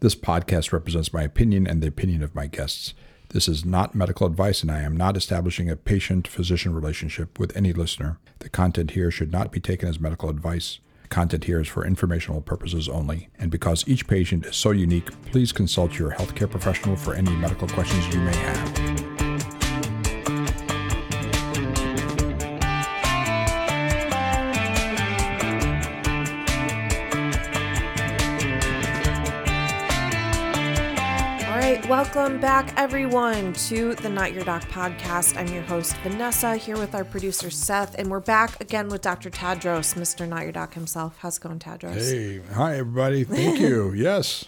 This podcast represents my opinion and the opinion of my guests. This is not medical advice, and I am not establishing a patient physician relationship with any listener. The content here should not be taken as medical advice. The content here is for informational purposes only. And because each patient is so unique, please consult your healthcare professional for any medical questions you may have. Welcome back, everyone, to the Not Your Doc podcast. I'm your host, Vanessa, here with our producer, Seth, and we're back again with Dr. Tadros, Mr. Not Your Doc himself. How's it going, Tadros? Hey, hi, everybody. Thank you. yes.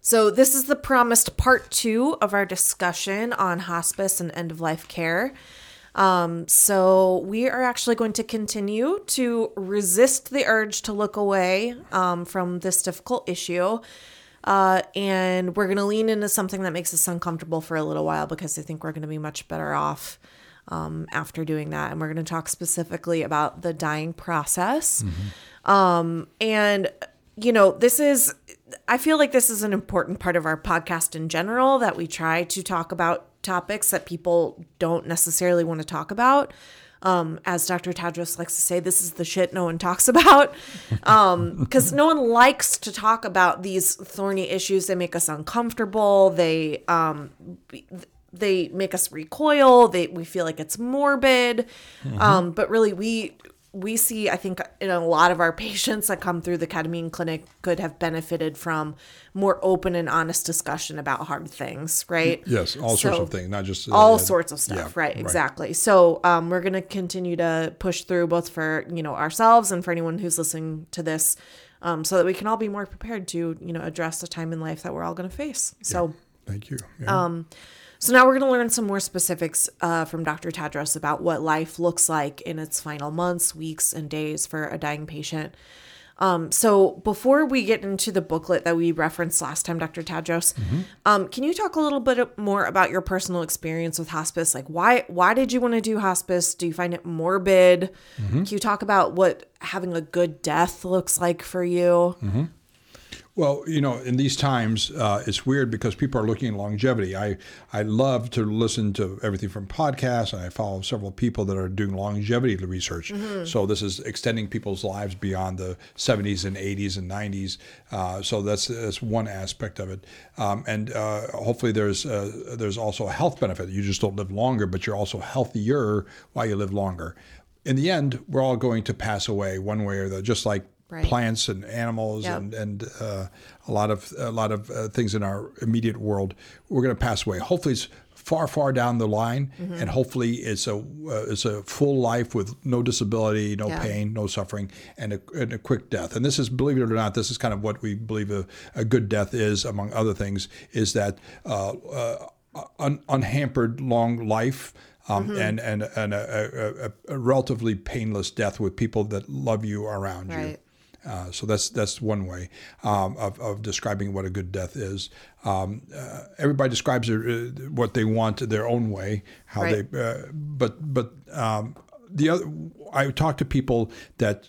So, this is the promised part two of our discussion on hospice and end of life care. Um, so, we are actually going to continue to resist the urge to look away um, from this difficult issue. Uh, and we're going to lean into something that makes us uncomfortable for a little while because I think we're going to be much better off um, after doing that. And we're going to talk specifically about the dying process. Mm-hmm. Um, and, you know, this is, I feel like this is an important part of our podcast in general that we try to talk about topics that people don't necessarily want to talk about. Um, as Dr. Tadros likes to say, this is the shit no one talks about. Because um, no one likes to talk about these thorny issues. They make us uncomfortable. They um, they make us recoil. They we feel like it's morbid. Mm-hmm. Um, but really, we we see, I think, in a lot of our patients that come through the ketamine clinic could have benefited from more open and honest discussion about hard things, right? Yes, all so, sorts of things, not just uh, all sorts of stuff, yeah, right, right? Exactly. So um, we're going to continue to push through both for you know ourselves and for anyone who's listening to this, um, so that we can all be more prepared to you know address the time in life that we're all going to face. So yeah, thank you. Yeah. Um, so now we're going to learn some more specifics uh, from Dr. Tadros about what life looks like in its final months, weeks, and days for a dying patient. Um, so before we get into the booklet that we referenced last time, Dr. Tadros, mm-hmm. um, can you talk a little bit more about your personal experience with hospice? Like why why did you want to do hospice? Do you find it morbid? Mm-hmm. Can you talk about what having a good death looks like for you? Mm-hmm. Well, you know, in these times, uh, it's weird because people are looking at longevity. I, I love to listen to everything from podcasts, and I follow several people that are doing longevity research. Mm-hmm. So this is extending people's lives beyond the 70s and 80s and 90s. Uh, so that's that's one aspect of it. Um, and uh, hopefully, there's uh, there's also a health benefit. You just don't live longer, but you're also healthier while you live longer. In the end, we're all going to pass away one way or the other, just like right. plants and animals yep. and and uh, a lot of a lot of uh, things in our immediate world. We're going to pass away. Hopefully, it's far far down the line, mm-hmm. and hopefully it's a uh, it's a full life with no disability, no yeah. pain, no suffering, and a, and a, quick death. And this is, believe it or not, this is kind of what we believe a, a good death is, among other things, is that uh, uh, un, unhampered long life. Um, mm-hmm. and and, and a, a, a, relatively painless death with people that love you around right. you. Uh, so that's that's one way um, of, of describing what a good death is. Um, uh, everybody describes their, uh, what they want their own way, how right. they. Uh, but but um, the other, I talk to people that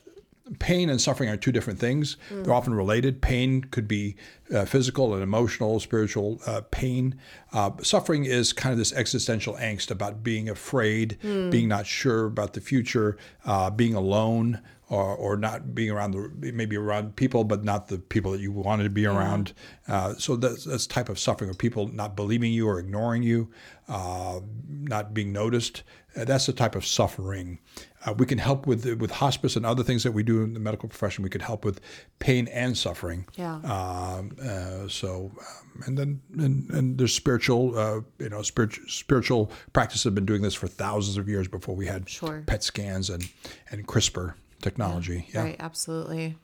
pain and suffering are two different things. Mm. They're often related. Pain could be uh, physical and emotional, spiritual uh, pain. Uh, suffering is kind of this existential angst about being afraid, mm. being not sure about the future, uh, being alone, or, or not being around the maybe around people, but not the people that you wanted to be around. Uh, so that's that's type of suffering, of people not believing you or ignoring you, uh, not being noticed. Uh, that's the type of suffering. Uh, we can help with with hospice and other things that we do in the medical profession. We could help with pain and suffering. Yeah. Um, uh, so, um, and then and, and there's spiritual, uh, you know, spiritual spiritual practice have been doing this for thousands of years before we had sure. PET scans and and CRISPR technology. Yeah. Right. Absolutely.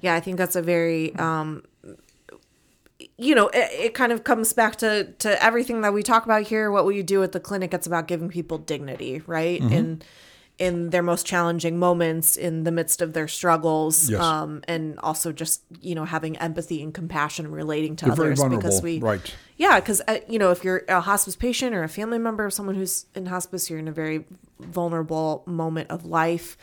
Yeah, I think that's a very, um, you know, it, it, kind of comes back to to everything that we talk about here. What we do at the clinic, it's about giving people dignity, right? Mm-hmm. In in their most challenging moments, in the midst of their struggles, yes. um, and also just you know having empathy and compassion relating to They're others because we, right? Yeah, because uh, you know if you're a hospice patient or a family member of someone who's in hospice, you're in a very vulnerable moment of life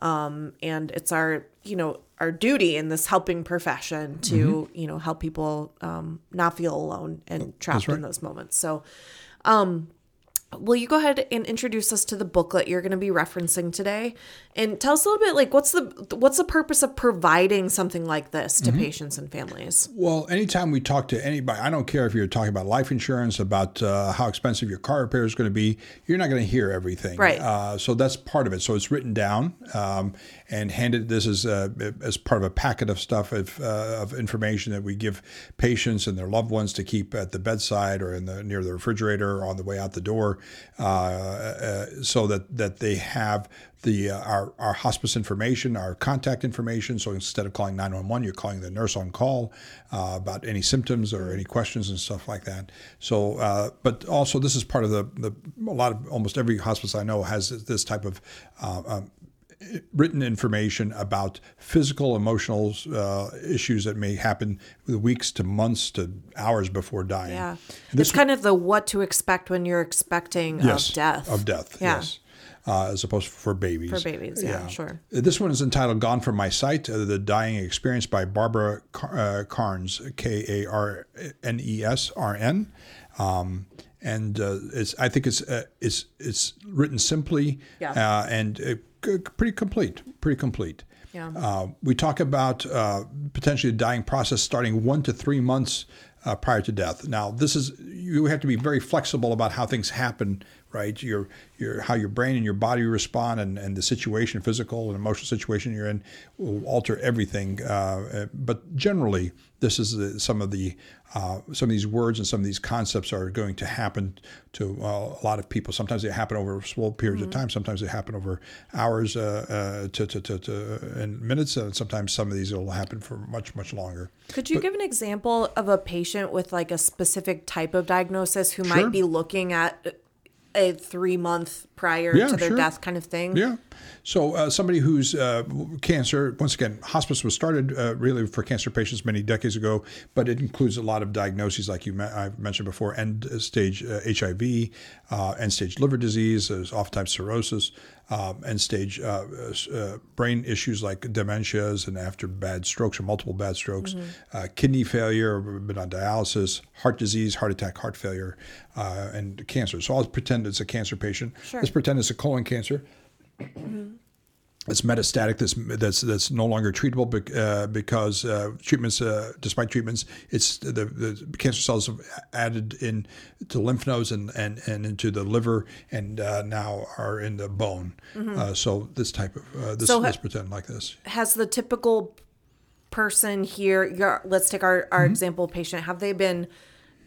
Um, and it's our, you know, our duty in this helping profession to, Mm-hmm. you know, help people um, not feel alone and trapped right. in those moments. So, um, will you go ahead and introduce us to the booklet you're going to be referencing today and tell us a little bit like what's the what's the purpose of providing something like this Mm-hmm. to patients and families Well, anytime we talk to anybody, I don't care if you're talking about life insurance, about uh, how expensive your car repair is going to be, you're not going to hear everything. Right. Uh, so that's part of it. So it's written down um, and handed. This is uh, as part of a packet of stuff of, uh, of information that we give patients and their loved ones to keep at the bedside or in the near the refrigerator or on the way out the door, uh, uh, so that that they have the uh, our, our hospice information, our contact information. So instead of calling 911, you're calling the nurse on call uh, about any symptoms or any questions and stuff like that. So, uh, but also this is part of the, the a lot of almost every hospice I know has this type of uh, um, written information about physical, emotional uh, issues that may happen weeks to months to hours before dying. yeah this it's kind of the what to expect when you're expecting yes, of death Of death, Yeah. yes. Uh, as opposed for babies. For babies, yeah, sure. This one is entitled "Gone from My Sight: uh, The Dying Experience" by Barbara Car- uh, Karnes, K A R N E S R N. Um, and uh, it's I think it's uh, it's it's written simply Yeah. uh, and uh, pretty complete, pretty complete. Yeah. Uh, we talk about uh, potentially the dying process starting one to three months uh, prior to death. Now, this is you have to be very flexible about how things happen, right? Your your how your brain and your body respond, and, and the situation, physical and emotional situation you're in, will alter everything. Uh, uh, but generally, this is the, some of the uh, some of these words and some of these concepts are going to happen to uh, a lot of people. Sometimes they happen over small periods of time. Sometimes they happen over hours uh, uh, to, to, to, to and minutes. And sometimes some of these will happen for much much longer. Could you give an example of a patient with like a specific type of diagnosis who Sure. might be looking at a three month prior Yeah, to their sure. death kind of thing? Yeah. So uh, somebody who's uh, cancer, once again, hospice was started uh, really for cancer patients many decades ago, but it includes a lot of diagnoses, like you me- I've mentioned before, end stage uh, HIV, uh, end stage liver disease, there's oftentimes cirrhosis, um, end stage uh, uh, brain issues like dementias and after bad strokes or multiple bad strokes, uh, kidney failure, been on dialysis, heart disease, heart attack, heart failure, uh, and cancer. So I'll pretend it's a cancer patient. Sure. Let's pretend it's a colon cancer it's metastatic that's that's that's no longer treatable bec- uh, because uh, treatments uh, despite treatments it's the, the cancer cells have added in to lymph nodes and, and, and into the liver and uh, now are in the bone. Uh, so this type of uh, this So ha- let's pretend like this. Has the typical person here, your, let's take our, Mm-hmm. our example patient, have they been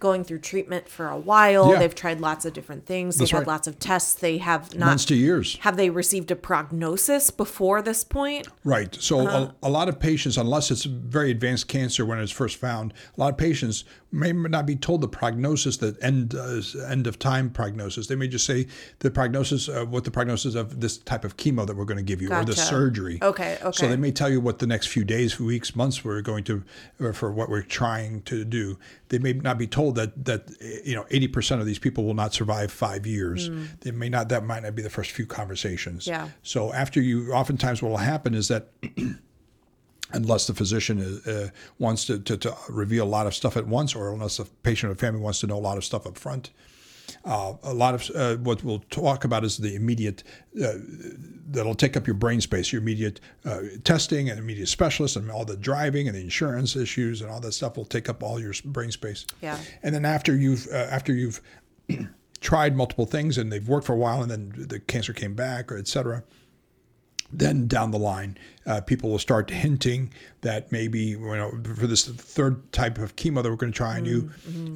going through treatment for a while? Yeah. They've tried lots of different things. They've had right. lots of tests. They have not. months to years Have they received a prognosis before this point? Right. So Uh-huh. a, a lot of patients, unless it's very advanced cancer when it's first found, a lot of patients may not be told the prognosis, the end uh, end of time prognosis. They may just say the prognosis, uh, what the prognosis of this type of chemo that we're going to give you, or the surgery. Okay, okay. So they may tell you what the next few days, weeks, months we're going to, or for what we're trying to do. They may not be told that that you know eighty percent of these people will not survive five years. They may not. That might not be the first few conversations. Yeah. So after you, oftentimes what will happen is that unless the physician is, uh, wants to, to, to reveal a lot of stuff at once, or unless the patient or family wants to know a lot of stuff up front. Uh, a lot of uh, what we'll talk about is the immediate uh, that'll take up your brain space, your immediate uh, testing and immediate specialists, and all the driving and the insurance issues and all that stuff will take up all your brain space. Yeah. And then after you've uh, after you've tried multiple things and they've worked for a while, and then the cancer came back, or et cetera then down the line, uh, people will start hinting that maybe you know for this third type of chemo that we're going to try on you.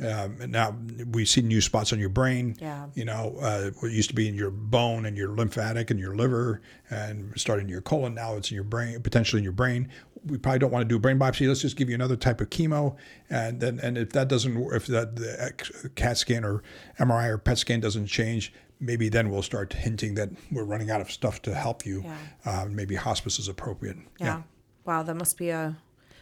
Um, and now we see new spots on your brain. Yeah. You know, uh, what used to be in your bone and your lymphatic and your liver, and starting in your colon. Now it's in your brain, potentially in your brain. We probably don't want to do a brain biopsy. Let's just give you another type of chemo, and then and if that doesn't, if that the CAT scan or MRI or PET scan doesn't change, maybe then we'll start hinting that we're running out of stuff to help you. Yeah. Uh, maybe hospice is appropriate. Yeah. Wow, that must be a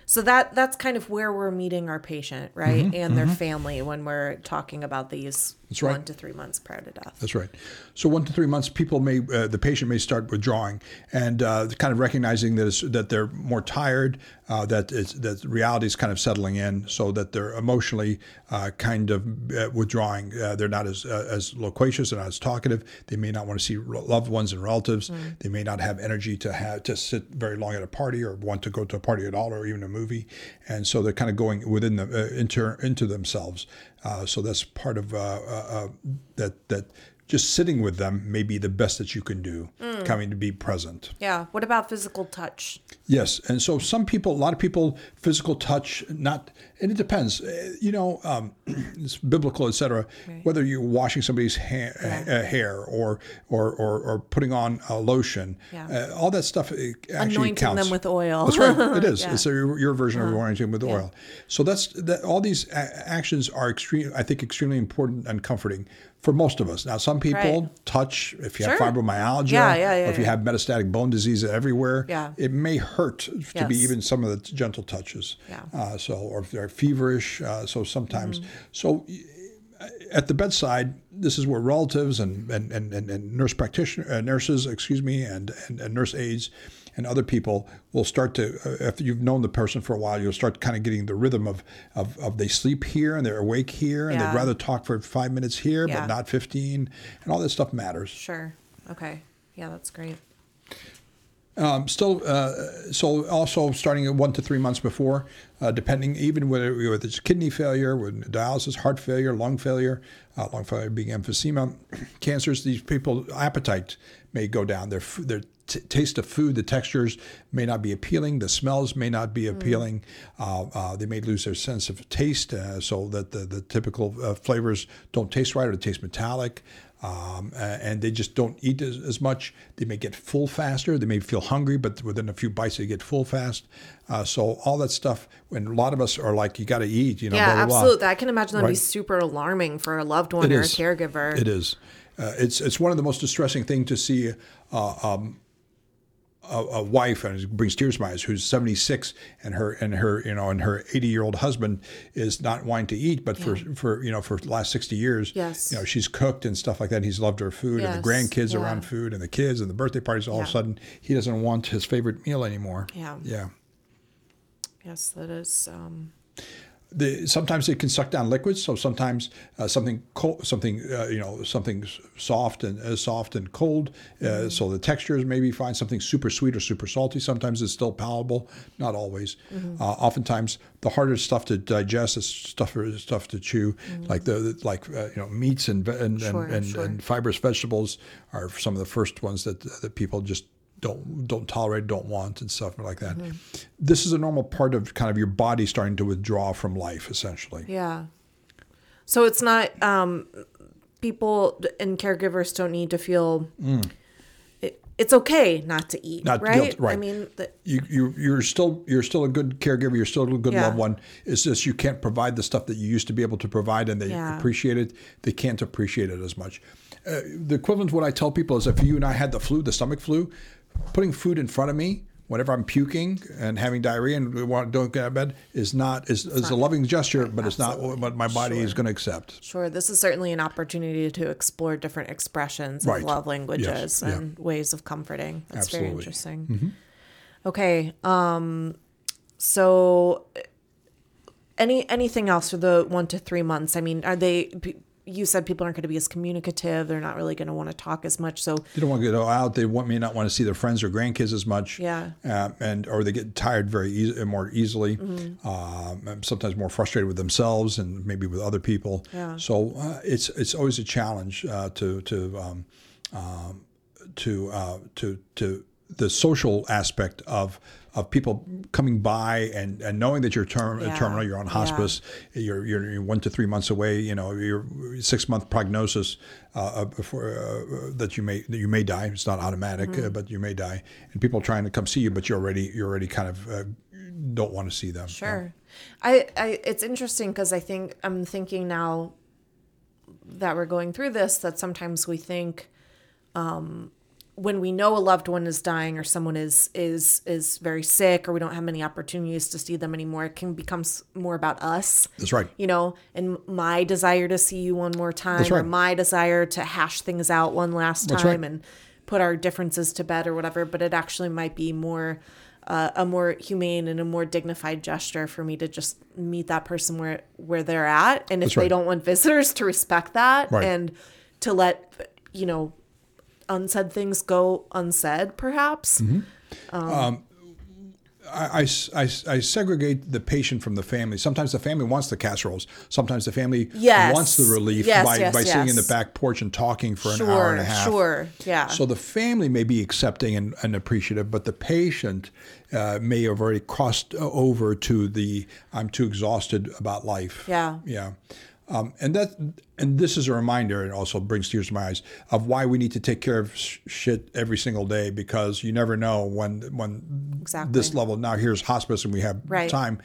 So that that's kind of where we're meeting our patient, right, and their family when we're talking about these Mm-hmm, right. one to three months prior to death. That's right. So one to three months, people may uh, the patient may start withdrawing and uh, kind of recognizing that it's, that they're more tired, uh, that it's, that reality is kind of settling in, so that they're emotionally uh, kind of uh, withdrawing. Uh, they're not as uh, as loquacious and not as talkative. They may not want to see loved ones and relatives. They may not have energy to have to sit very long at a party or want to go to a party at all or even a movie, and so they're kind of going within the uh, into into themselves. Uh, so that's part of uh, uh, uh, that that just sitting with them may be the best that you can do, coming to be present. Yeah. What about physical touch? Yes, and so some people, a lot of people, physical touch, not, and it depends. Uh, You know, um, it's biblical, etc. Whether you're washing somebody's ha- uh, hair or or or, or putting on a lotion, Yeah. uh, all that stuff actually Anointing counts. them with oil. That's right. It is. Yeah. Uh-huh. It's a, your version of anointing with oil. So that's that. All these a- actions are extreme. I think extremely important and comforting for most of us. Now, some people Right. touch if you have fibromyalgia, Yeah, yeah, yeah, or if you have metastatic bone disease everywhere. Yeah. It may hurt to be even some of the gentle touches. Yeah. Uh, so, or if they're feverish. Uh, so sometimes, Mm-hmm. so at the bedside, this is where relatives and and, and, and, and nurse practitioner, uh, nurses, excuse me, and, and, and nurse aides and other people will start to, uh, if you've known the person for a while, you'll start kind of getting the rhythm of, of, of they sleep here and they're awake here and Yeah. they'd rather talk for five minutes here, Yeah. but not 15. And all this stuff matters. Sure. Okay. Yeah, that's great. Um, still, uh, so also starting at one to three months before, uh, depending even whether whether it's kidney failure, with dialysis, heart failure, lung failure, uh, lung failure being emphysema, cancers. These people appetite may go down. Their their t- taste of food, the textures may not be appealing. The smells may not be appealing. Uh, uh, they may lose their sense of taste, uh, so that the the typical uh, flavors don't taste right or they taste metallic um, and they just don't eat as, as much. They may get full faster. They may feel hungry, but within a few bites, they get full fast. Uh, so all that stuff. When a lot of us are like, you got to eat, you know. Yeah, blah, blah, blah. absolutely. I can imagine that'd be super alarming for a loved one It or is. a caregiver. It is. Uh, it's it's one of the most distressing thing to see uh, um, a, a wife and it brings tears to my eyes who's 76 and her and her you know and her 80 year old husband is not wanting to eat but for for you know for the last 60 years Yes. you know she's cooked and stuff like that he's loved her food and the grandkids Yeah. around food and the kids and the birthday parties all of a sudden he doesn't want his favorite meal anymore Yeah. yeah Yes, that is. Um, the, sometimes it can suck down liquids. So sometimes uh, something cold, something uh, you know, something soft and uh, soft and cold. Uh, So the textures may be fine. Something super sweet or super salty. Sometimes it's still palatable. Not always. Uh, oftentimes the harder stuff to digest is stuff stuff to chew, like the like uh, you know meats and and Sure, and, and, sure. and fibrous vegetables are some of the first ones that that people just don't don't tolerate, don't want, and stuff like that. Mm-hmm. This is a normal part of kind of your body starting to withdraw from life, essentially. yeah. So it's not. Um, people and caregivers don't need to feel. It, it's okay not to eat, Mm. Not right? guilt- right. I mean, the, You, you you're still you're still a good caregiver. You're still a good Yeah. loved one. It's just you can't provide the stuff that you used to be able to provide, and they Yeah. appreciate it. They can't appreciate it as much. Uh, the equivalent of what I tell people is if you and I had the flu, the stomach flu, putting food in front of me whenever I'm puking and having diarrhea and we want don't get out of bed is not is, is a loving gesture, but it's not what my body is going to accept. sure, this is certainly an opportunity to explore different expressions Right. of love Yes, languages yeah. and ways of comforting. That's very Absolutely. Mm-hmm. interesting. Okay. Um. So, any anything else for the one to three months? I mean, are they? You said people aren't going to be as communicative. They're not really going to want to talk as much. So, They don't want to go out. They want, may not want to see their friends or grandkids as much. Yeah. Uh, and or they get tired very easy, more easily. Mm-hmm. Um, sometimes more frustrated with themselves and maybe with other people. Yeah. So uh, it's it's always a challenge uh, to to um, um, to uh, to to the social aspect of of people coming by and, and knowing that you're term, Yeah. terminal, you're on hospice, you're, you're you're one to three months away. You know, your six month prognosis uh, uh, before uh, that you may that you may die. It's not automatic, Mm-hmm. uh, but you may die. And people trying to come see you, but you're already you're already kind of uh, don't want to see them. Sure. I, I it's interesting because I think I'm thinking now that we're going through this that sometimes we think um when we know a loved one is dying or someone is is is very sick or we don't have many opportunities to see them anymore it can become more about us That's right. you know and my desire to see you one more time or right. my desire to hash things out one last That's time right. and put our differences to bed or whatever but it actually might be more uh, a more humane and a more dignified gesture for me to just meet that person where where they're at and if That's they right. don't want visitors to respect that and to let you know unsaid things go unsaid perhaps Mm-hmm. I, I s- I s- I segregate the patient from the family. Sometimes the family wants the casseroles. Sometimes the family Yes. wants the relief Yes, by, yes, by sitting in the back porch and talking for an hour and a half. sure yeah So the family may be accepting and, and appreciative, but the patient uh, may have already crossed uh, over to the "I'm too exhausted about life." Yeah. yeah, um, and that and this is a reminder, and also brings tears to my eyes of why we need to take care of sh- shit every single day because you never know when when Exactly. this level. Now here's hospice, and we have Right. time.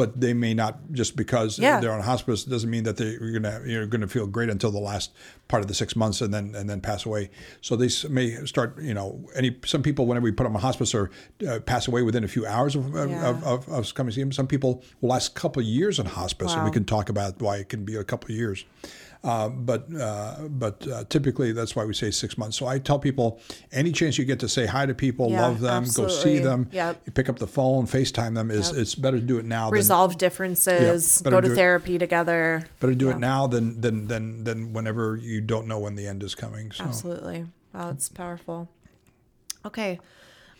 But they may not just because Yeah. they're on hospice doesn't mean that they're gonna you're gonna feel great until the last part of the six months and then and then pass away. So they may start you know any some people whenever we put them on hospice or uh, pass away within a few hours of of, Yeah. of, of, of coming to see them. Some people will last a couple of years in hospice, and we can talk about why it can be a couple of years. Uh, but uh, but uh, typically that's why we say six months. So I tell people any chance you get to say hi to people, Yeah, love them, go see them, Yep. you pick up the phone, FaceTime them. Is it's better to do it now than resolve differences better go to do it- therapy together Better do it now than than than than whenever you don't know when the end is coming. So absolutely wow that's powerful okay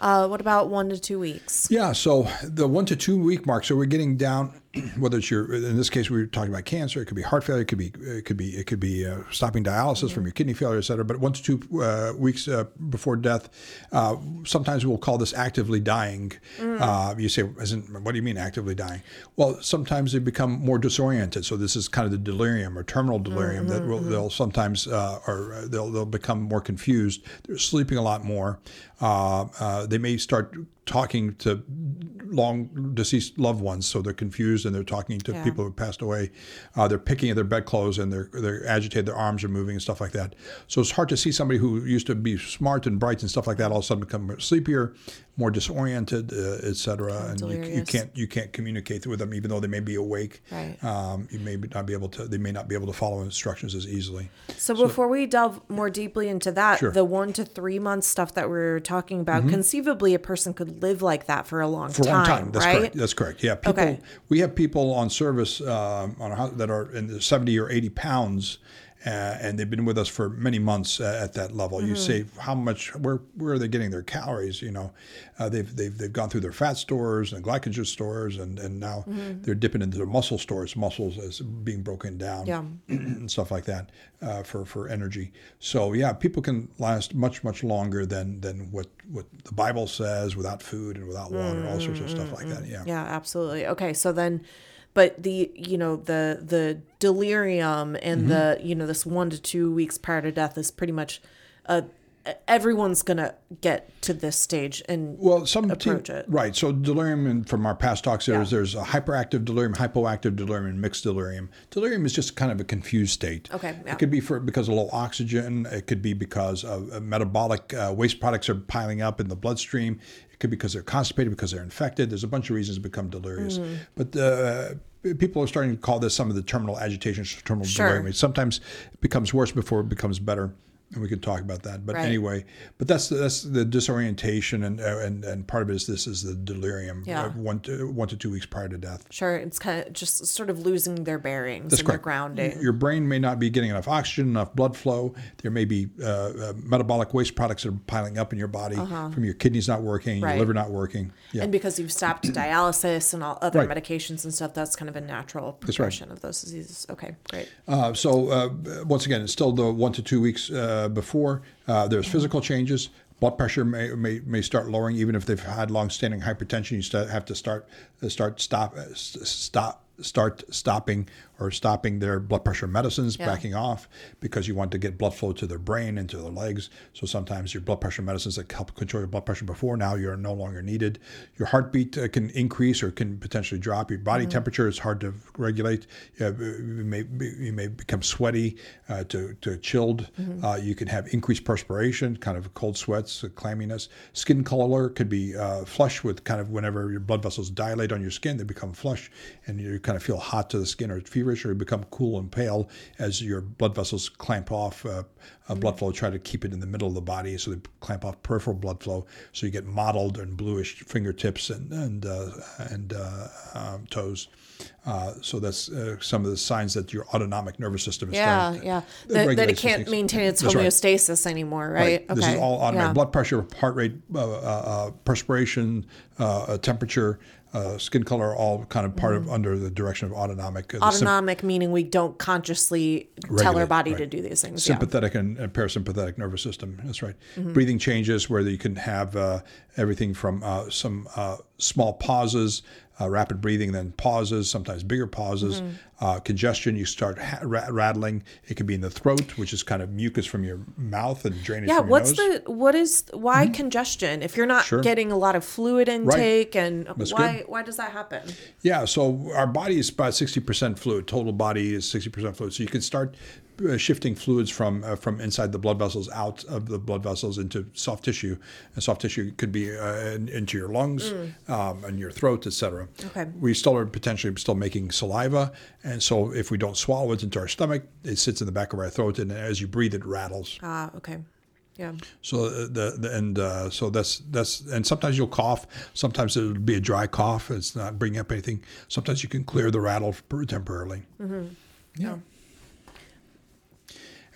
uh, what about one to two weeks yeah, so the one to two week mark. So we're getting down. Whether it's your, in this case, we were talking about cancer. It could be heart failure. It could be, it could be, it could be uh, stopping dialysis from your kidney failure, et cetera. But one to two uh, weeks uh, before death, uh, sometimes we'll call this actively dying. Uh, you say, isn't, what do you mean actively dying? Well, sometimes they become more disoriented. So this is kind of the delirium or terminal delirium that will, they'll sometimes, uh, or they'll, they'll become more confused. They're sleeping a lot more. Uh, uh, they may start talking to long deceased loved ones, so they're confused and they're talking to Yeah. people who passed away. Uh, they're picking at their bedclothes and they're they're agitated. Their arms are moving and stuff like that. So it's hard to see somebody who used to be smart and bright and stuff like that all of a sudden become sleepier, more disoriented, uh, etc. And you, you can't you can't communicate with them even though they may be awake. Right. Um, you may not be able to. They may not be able to follow instructions as easily. So before we delve more deeply into that, Sure. Mm-hmm. the one to three month stuff that we're talking about, conceivably a person could live like that for a long for a long time. That's right? correct. That's correct. Yeah, people. Okay. We have people on service um, on our, that are in the seventy or eighty pounds. Uh, and they've been with us for many months uh, at that level. You Mm-hmm. say how much? Where where are they getting their calories? You know, uh, they've they've they've gone through their fat stores and glycogen stores, and and now Mm-hmm. they're dipping into their muscle stores. Muscles as being broken down Yeah. and stuff like that uh, for for energy. So yeah, people can last much much longer than than what what the Bible says without food and without water and all sorts of stuff like that. Yeah. Yeah, absolutely. Okay, so then but the you know the the delirium and the Mm-hmm. you know this 1 to 2 weeks prior to death is pretty much uh everyone's going to get to this stage and Well, some approach te- it. right. So delirium, and from our past talks, there's Yeah. there's a hyperactive delirium, hypoactive delirium, and mixed delirium. Delirium is just kind of a confused state. Okay, yeah. It could be for because of low oxygen. It could be because of uh, metabolic uh, waste products are piling up in the bloodstream. Could be because they're constipated, because they're infected. There's a bunch of reasons to become delirious. Mm-hmm. But uh, people are starting to call this some of the terminal agitation, terminal Sure. delirium. Sometimes it becomes worse before it becomes better. And we could talk about that, but Right. anyway, but that's the, that's the disorientation, and uh, and and part of it is this is the delirium, Yeah. uh, one to one to two weeks prior to death. sure it's kind of just sort of losing their bearings That's and their grounding. Your brain may not be getting enough oxygen, enough blood flow. There may be uh, uh, metabolic waste products that are piling up in your body from your kidneys not working, Uh-huh. Right. your liver not working. Yeah, And because you've stopped dialysis and all other medications and stuff, that's kind of a natural progression of those diseases. Okay, great. Uh, so uh, once again, it's still the one to two weeks uh, before. Uh, there's physical changes. Blood pressure may, may, may start lowering even if they've had long-standing hypertension. You have to start uh, start stop uh, stop start stopping or stopping their blood pressure medicines, backing off because you want to get blood flow to their brain and to their legs. So sometimes your blood pressure medicines that help control your blood pressure before now you're no longer needed. Your heartbeat uh, can increase or can potentially drop. Your body temperature is hard to regulate. You, you may you may become sweaty uh, to to chilled. Uh, you can have increased perspiration, kind of cold sweats, uh, clamminess. Skin color could be uh, flush with kind of whenever your blood vessels dilate on your skin, they become flush, and you kind of feel hot to the skin or feverish, or become cool and pale as your blood vessels clamp off uh, uh, blood flow. Try to keep it in the middle of the body, so they clamp off peripheral blood flow, so you get mottled and bluish fingertips and and uh, and uh, um, toes. Uh, so that's uh, some of the signs that your autonomic nervous system is Yeah, starting yeah. That, that it can't things. maintain its That's right. homeostasis anymore, right? okay This is all automatic. Yeah. Blood pressure, heart rate, uh, uh, uh, perspiration, uh, temperature, uh, skin color, are all kind of part of under the direction of autonomic. Autonomic meaning we don't consciously tell our body right. to do these things. Yeah. sympathetic and, and parasympathetic nervous system. That's right. Mm-hmm. Breathing changes where you can have uh, everything from uh, some uh, small pauses, uh, rapid breathing, then pauses, sometimes bigger pauses. Mm-hmm. Uh, congestion, you start ha- ra- rattling. It can be in the throat, which is kind of mucus from your mouth and drainage Yeah, from your what's nose. the what is why congestion? If you're not Mm-hmm. Sure. getting a lot of fluid intake, and That's why good. why does that happen? Yeah, so our body is about sixty percent fluid. Total body is sixty percent fluid. So you can start shifting fluids from uh, from inside the blood vessels out of the blood vessels into soft tissue, and soft tissue could be uh, in, into your lungs, um, and your throat, etc. Okay. We still are potentially still making saliva, and so if we don't swallow it into our stomach, it sits in the back of our throat, and as you breathe, it rattles. Ah, okay. Yeah. So uh, the, the and uh, so that's that's and sometimes you'll cough. Sometimes it'll be a dry cough. It's not bringing up anything. Sometimes you can clear the rattle temporarily. Yeah.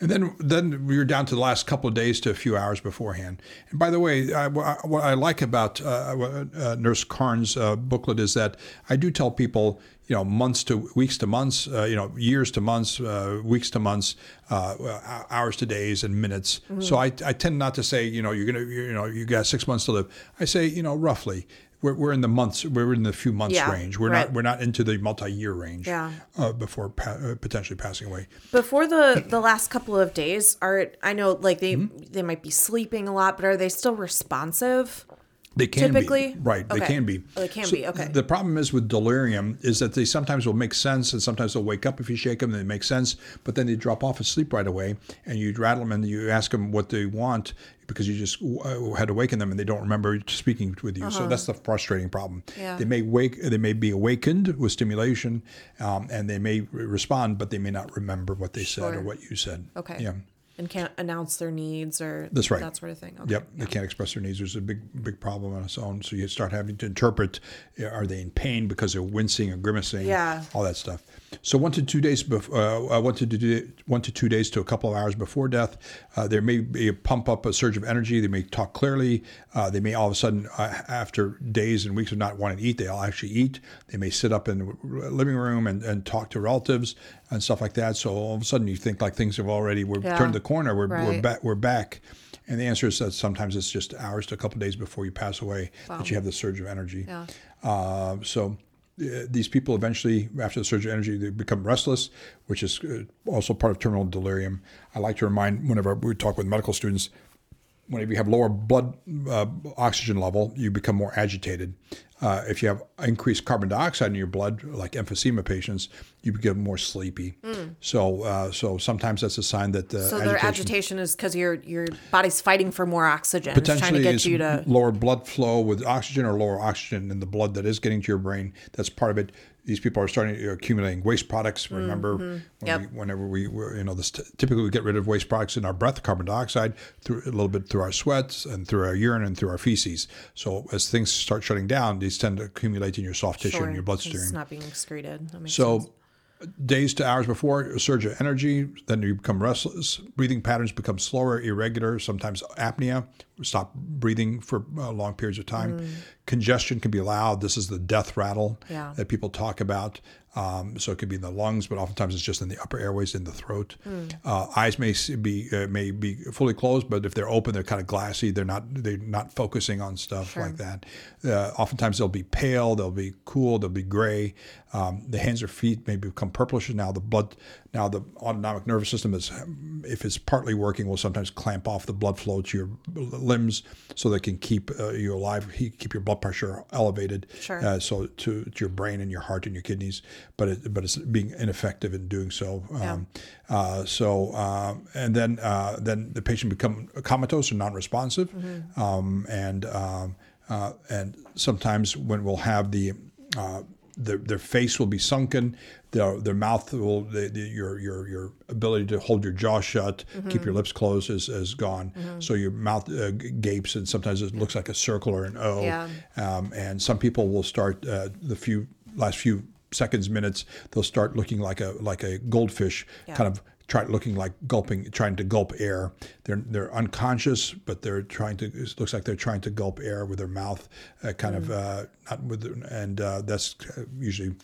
And then, then we were down to the last couple of days to a few hours beforehand. And by the way, I, what I like about uh, uh, Nurse Karnes' uh, booklet is that I do tell people, you know, months to weeks to months, uh, you know, years to months, uh, weeks to months, uh, hours to days, and minutes. So I, I tend not to say, you know, you're gonna, you know, you got six months to live. I say, you know, roughly. We're, we're in the months. We're in the few months Yeah, range. We're right. not. We're not into the multi-year range. Yeah. Uh, before pa- uh, potentially passing away. Before the the last couple of days, are I know like they Mm-hmm. they might be sleeping a lot, but are they still responsive? They can Typically? be right. They can be. Oh, they can So be, okay. The problem is with delirium is that they sometimes will make sense, and sometimes they'll wake up if you shake them, and they make sense, but then they drop off asleep right away, and you rattle them, and you ask them what they want because you just uh, had awakened them, and they don't remember speaking with you. So that's the frustrating problem. Uh-huh. Yeah. They may wake, they may be awakened with stimulation, um, and they may re- respond, but they may not remember what they said or what you said. Okay. Yeah. And can't announce their needs or That's right. that sort of thing. Okay. Yep, they can't express their needs. There's a big, big problem on its own. So you start having to interpret: uh, are they in pain because they're wincing or grimacing? Yeah. all that stuff. So one to two days before, uh, one to two, one to two days to a couple of hours before death, uh, there may be a pump up, a surge of energy. They may talk clearly. Uh, they may all of a sudden, uh, after days and weeks of not wanting to eat, they'll actually eat. They may sit up in the living room and, and talk to relatives and stuff like that. So all of a sudden, you think like things have already we're Yeah. turned the corner. We're we're Right. back. We're back. And the answer is that sometimes it's just hours to a couple of days before you pass away that you have the surge of energy. Yeah. Uh, so uh, these people eventually, after the surge of energy, they become restless, which is uh, also part of terminal delirium. I like to remind whenever we talk with medical students, whenever you have lower blood uh, oxygen level, you become more agitated. Uh, if you have increased carbon dioxide in your blood, like emphysema patients, you become more sleepy. So, uh, so sometimes that's a sign that uh, Hmm. So their agitation is because your your body's fighting for more oxygen. It's trying to potentially get you to lower blood flow with oxygen or lower oxygen in the blood that is getting to your brain. That's part of it. These people are starting to accumulating waste products. Remember, Mm-hmm. Yep. we, whenever we, were, you know, this typically we get rid of waste products in our breath, carbon dioxide, through a little bit through our sweats and through our urine and through our feces. So as things start shutting down, these tend to accumulate in your soft tissue Sure, and your bloodstream. It's not being excreted. So sense. days to hours before a surge of energy, then you become restless. Breathing patterns become slower, irregular, sometimes apnea. Stop breathing for uh, long periods of time. Congestion can be loud. This is the death rattle Yeah. that people talk about. Um, so it could be in the lungs, but oftentimes it's just in the upper airways, in the throat. Uh, eyes may be uh, may be fully closed, but if they're open, they're kind of glassy. They're not they're not focusing on stuff like that. Uh, oftentimes they'll be pale, they'll be cool, they'll be gray. Um, the hands or feet may become purplish. Now the blood, now the autonomic nervous system is, if it's partly working, will sometimes clamp off the blood flow to your limbs so they can keep uh, you alive, keep your blood pressure elevated. Sure. Uh, so to, to your brain and your heart and your kidneys, but it, but it's being ineffective in doing so. Um, uh, so um, and then uh, then the patient become comatose or non-responsive, um, and um, uh, and sometimes when we'll have the uh, their, their face will be sunken, their, their mouth will, the, the, your, your, your ability to hold your jaw shut, keep your lips closed is, is gone. So your mouth uh, gapes and sometimes it looks like a circle or an O. Yeah. Um, and some people will start uh, the few last few seconds, minutes, they'll start looking like a like a goldfish, kind of try looking like gulping, trying to gulp air. They're they're unconscious, but they're trying to. It looks like they're trying to gulp air with their mouth, uh, kind of uh, not with, and uh, that's uh, usually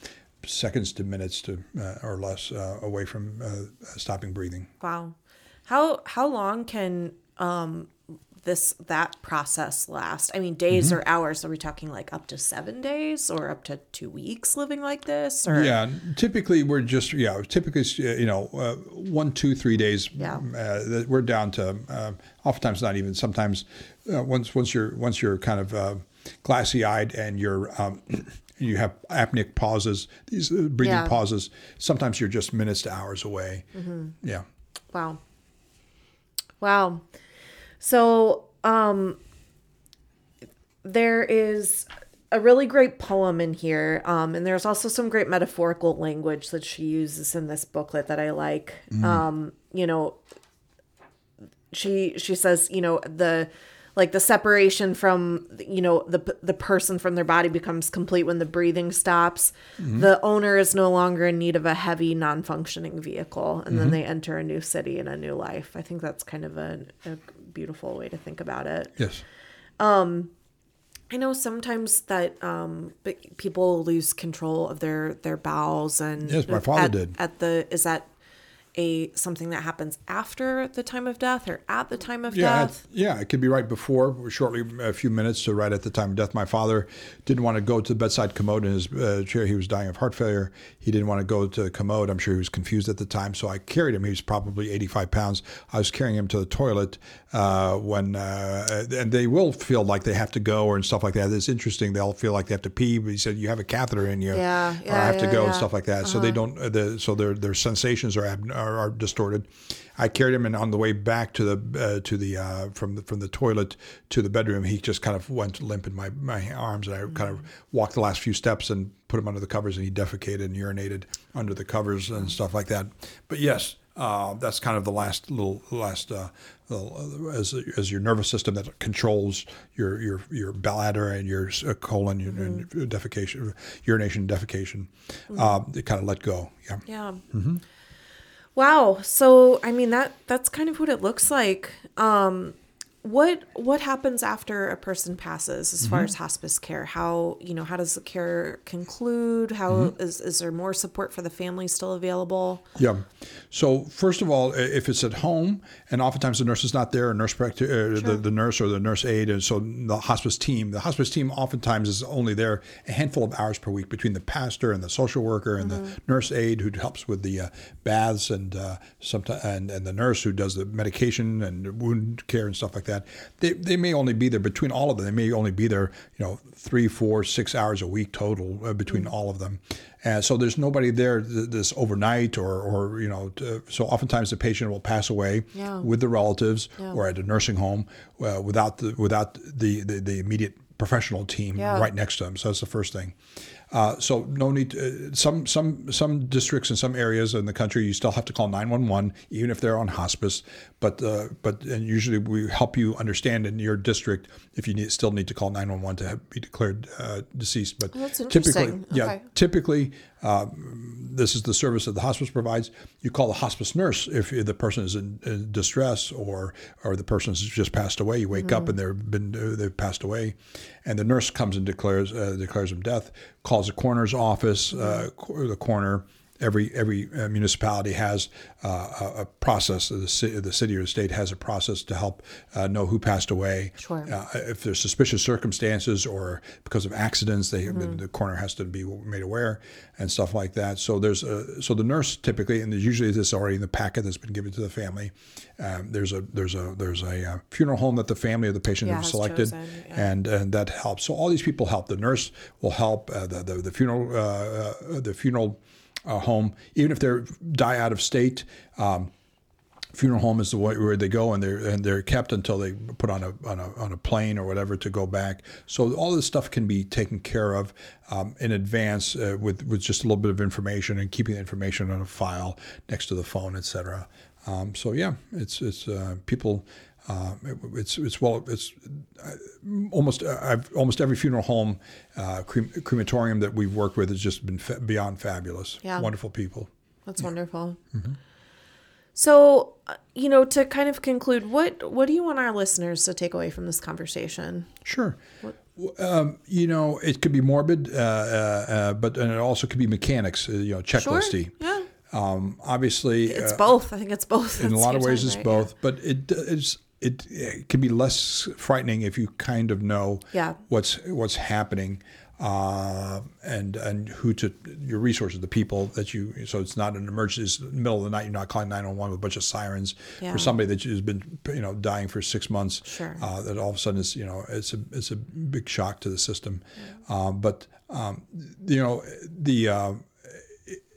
seconds to minutes to uh, or less uh, away from uh, stopping breathing. Wow. How how long can um this that process last? I mean, days Mm-hmm. or hours? Are we talking like up to seven days or up to two weeks living like this? Or Yeah, typically we're just yeah, typically you know uh, one, two, three days. Yeah. uh, we're down to uh, oftentimes not even. Sometimes uh, once once you're once you're kind of uh, glassy eyed and you're um, you have apneic pauses, these uh, breathing Yeah. pauses. Sometimes you're just minutes to hours away. Yeah. Wow. Wow. So, um there is a really great poem in here. Um and there's also some great metaphorical language that she uses in this booklet that I like. Um, you know, she she says, you know, the like the separation from you know the the person from their body becomes complete when the breathing stops. The owner is no longer in need of a heavy non-functioning vehicle and then they enter a new city and a new life. I think that's kind of a, a beautiful way to think about it. Yes. I know sometimes that um but people lose control of their their bowels and Yes, my father at, did. At the is that a something that happens after the time of death or at the time of Yeah, death? it, yeah, it could be right before, shortly, a few minutes to right at the time of death. My father didn't want to go to the bedside commode in his uh, chair. He was dying of heart failure. He didn't want to go to the commode. I'm sure he was confused at the time. So I carried him. He was probably 85 pounds. I was carrying him to the toilet uh, when, uh, and they will feel like they have to go or and stuff like that. It's interesting. They'll feel like they have to pee, but he said, "You have a catheter in you, Yeah, or I have to go," yeah. and stuff like that. So they don't. Uh, the, so their their sensations are, ab- are are distorted. I carried him, and on the way back to the uh, to the uh, from the from the toilet to the bedroom, he just kind of went limp in my my arms, and I kind of walked the last few steps and put him under the covers, and he defecated and urinated under the covers and stuff like that. But yes. Uh, that's kind of the last little last uh, little, uh, as as your nervous system that controls your your your bladder and your uh, colon your, and defecation urination and defecation uh, it kind of let go yeah Yeah. Mm-hmm. Wow. So I mean that that's kind of what it looks like. Um what what happens after a person passes as Mm-hmm. far as hospice care? How you know how does the care conclude? How is Mm-hmm. is there more support for the family still available? Yeah. So first of all, if it's at home, and oftentimes the nurse is not there, a nurse practi- uh, the, the nurse or the nurse aide, and so the hospice team, the hospice team oftentimes is only there a handful of hours per week between the pastor and the social worker and the nurse aide who helps with the uh, baths and uh, sometimes and, and the nurse who does the medication and wound care and stuff like that. They, they may only be there between all of them. They may only be there, you know, three, four, six hours a week total uh, between all of them. And so there's nobody there this overnight or, or you know, to, so oftentimes the patient will pass away Yeah. with the relatives or at a nursing home uh, without the without the, the, the immediate professional team Yeah. right next to them. So that's the first thing. Uh, so no need. To, uh, some some some districts in some areas in the country, you still have to call nine one one, even if they're on hospice. But uh, but and usually we help you understand in your district if you need, still need to call nine one one to have, be declared uh, deceased. But Oh, that's typically, interesting. yeah, typically um, this is the service that the hospice provides. You call the hospice nurse if the person is in, in distress or or the person has just passed away. You wake up and they've been uh, they've passed away, and the nurse comes and declares uh, declares them death. Calls the coroner's office. Uh, co- the coroner. Every every uh, municipality has uh, a, process. The city, the city or the state has a process to help uh, know who passed away. Sure. Uh, if there's suspicious circumstances or because of accidents, they the coroner has to be made aware and stuff like that. So there's a, so the nurse typically, and there's usually this already in the packet that's been given to the family. Um, there's a there's a there's a uh, funeral home that the family of the patient Yeah, have has selected, chosen, yeah. and and that helps. So all these people help. The nurse will help. Uh, the, the the funeral the funeral uh, home, even if they're die out of state. Um, funeral home is the way where they go and they're and they're kept until they put on a on a, on a plane or whatever to go back. So all this stuff can be taken care of um, in advance uh, with with just a little bit of information and keeping the information on a file next to the phone, etc. Um, so yeah, it's it's uh, people. Uh, it- it's it's well it's uh, almost uh, I've, almost every funeral home uh, crem- crematorium that we've worked with has just been fa- beyond fabulous. Yeah. Wonderful people. That's wonderful. Mm-hmm. So, uh, you know, to kind of conclude, what what do you want our listeners to take away from this conversation? Sure. Um, you know, it could be morbid, uh, uh, but and it also could be mechanics. Uh, you know, checklisty. Yeah. Um, obviously, It's uh, both. I think it's both. in a lot of ways, time, it's right? both. But it is it, it can be less frightening if you kind of know Yeah. what's what's happening. Uh, and and who to your resources, the people that you. So it's not an emergency. It's the middle of the night. You're not calling 911 with a bunch of sirens Yeah. for somebody that has been you know dying for six months. Sure. Uh, that all of a sudden is you know it's a it's a big shock to the system. Um, but um, you know the uh,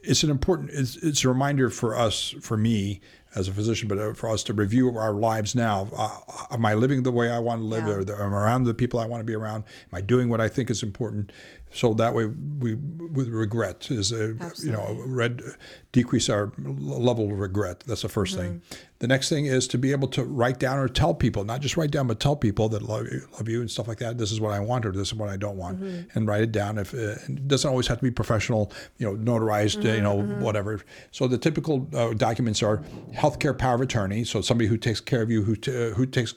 it's an important it's, it's a reminder for us for me as a physician but uh, for us to review our lives now uh, am i living the way i want to live? Yeah. or the, am I around the people i want to be around? Am i doing what i think is important so that way we with regret is a you know red decrease our level of regret. That's the 1st thing. The next thing is to be able to write down or tell people not just write down but tell people that love you, love you and stuff like that. This is what i want or this is what i don't want. And write it down if uh, and it doesn't always have to be professional you know notarized uh, you know whatever. So the typical uh, documents are healthcare power of attorney. So somebody who takes care of you who t- who takes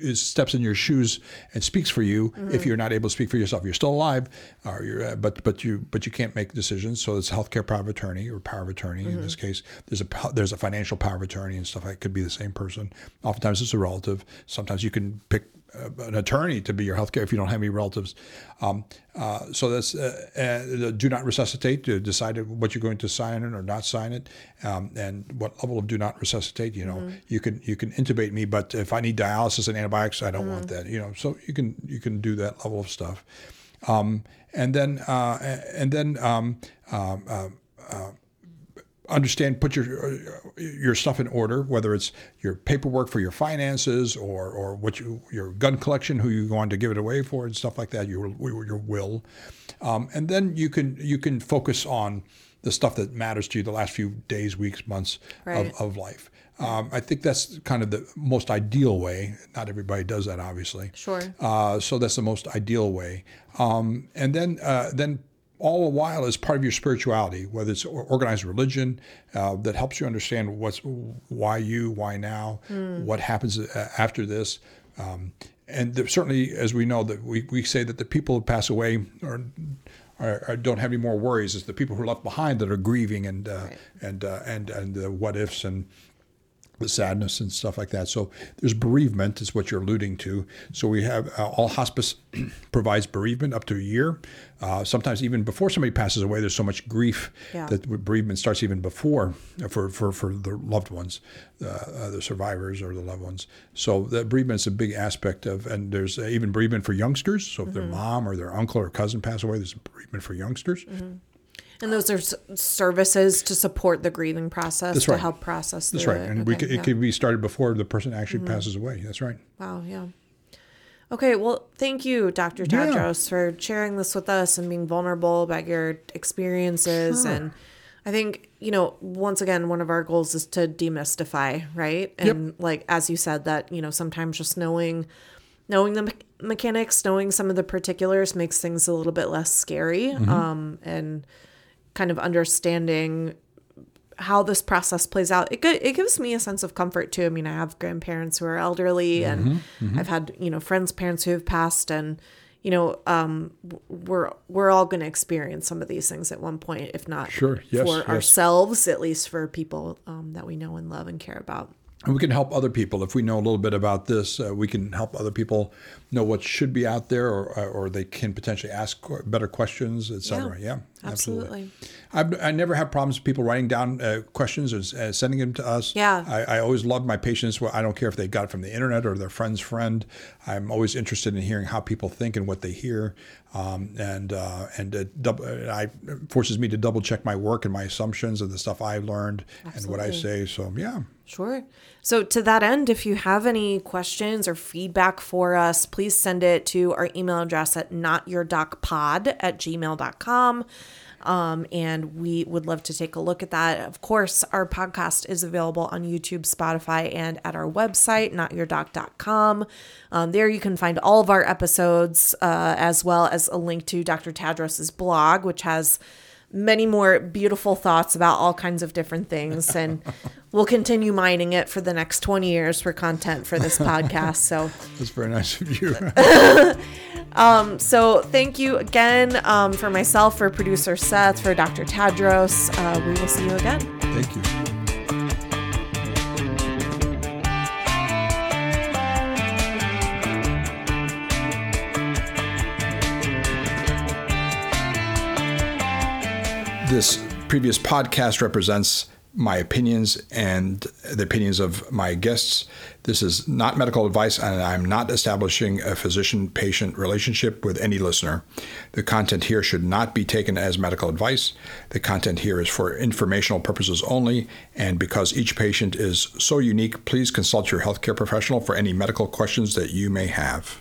is, steps in your shoes and speaks for you if you're not able to speak for yourself. You're still alive, or you're, uh, but but you but you can't make decisions. So it's healthcare power of attorney or power of attorney in this case. There's a there's a financial power of attorney and stuff. It could be the same person. Oftentimes it's a relative. Sometimes you can pick an attorney to be your healthcare if you don't have any relatives. Um, uh, so that's uh, uh, do not resuscitate. To decide what you're going to sign it or not sign it, um, and what level of do not resuscitate. You know, you can you can intubate me, but if I need dialysis and antibiotics, I don't want that. You know, so you can you can do that level of stuff, um, and then uh, and then. Understand put your your stuff in order whether it's your paperwork for your finances or or what you your gun collection who you want to give it away for and stuff like that your your will um, and then you can you can focus on the stuff that matters to you the last few days weeks months Right. of, of life um, I think that's kind of the most ideal way. Not everybody does that, obviously. Sure. Uh, so that's the most ideal way. Um, and then, uh, then all the while is part of your spirituality, whether it's organized religion uh, that helps you understand what's why you, why now, what happens uh, after this. Um, and there, certainly, as we know, that we, we say that the people who pass away are, are, are don't have any more worries. It's the people who are left behind that are grieving and uh, and uh, and and the what ifs and the sadness and stuff like that. So there's bereavement is what you're alluding to. So we have uh, all hospice provides bereavement up to a year. Uh, sometimes even before somebody passes away, there's so much grief Yeah. that bereavement starts even before uh, for for, for the loved ones, uh, uh, the survivors or the loved ones. So the bereavement is a big aspect of, and there's uh, even bereavement for youngsters. So if their mom or their uncle or cousin pass away, there's bereavement for youngsters. And those are services to support the grieving process That's to help process. That's right, it. and we Okay, c- it yeah. can be started before the person actually passes away. That's right. Wow, yeah. Okay, well, thank you, Dr. Yeah. Tadros, for sharing this with us and being vulnerable about your experiences. Sure. And I think, you know, once again, one of our goals is to demystify, right? And like, as you said, that, you know, sometimes just knowing knowing the me- mechanics, knowing some of the particulars makes things a little bit less scary. Mm-hmm. Um, and kind of understanding how this process plays out it, it gives me a sense of comfort too i mean i have grandparents who are elderly and Mm-hmm, i've had you know friends parents who have passed and you know um we're we're all going to experience some of these things at one point if not Sure. Yes, for yes. ourselves at least for people um, that we know and love and care about And we can help other people. If we know a little bit about this, uh, we can help other people know what should be out there, or, or they can potentially ask better questions, etc. cetera. Yeah, absolutely. I've, I never have problems with people writing down uh, questions and uh, sending them to us. Yeah. I, I always love my patients. Well, I don't care if they got it from the internet or their friend's friend. I'm always interested in hearing how people think and what they hear. Um, and uh, and uh, double, uh, I it forces me to double check my work and my assumptions and the stuff I learned and what I say. So yeah, Sure. So, to that end, if you have any questions or feedback for us, please send it to our email address at notyourdocpod at gmail.com. Um, and we would love to take a look at that. Of course, our podcast is available on YouTube, Spotify, and at our website, notyourdoc.com. Um, there you can find all of our episodes, uh, as well as a link to Dr. Tadros's blog, which has many more beautiful thoughts about all kinds of different things and we'll continue mining it for the next 20 years for content for this podcast so that's very nice of you. so thank you again um, for myself for producer seth for dr tadros uh, we will see you again Thank you. This previous podcast represents my opinions and the opinions of my guests. This is not medical advice, and I'm not establishing a physician patient relationship with any listener. The content here should not be taken as medical advice. The content here is for informational purposes only, and because each patient is so unique, please consult your healthcare professional for any medical questions that you may have.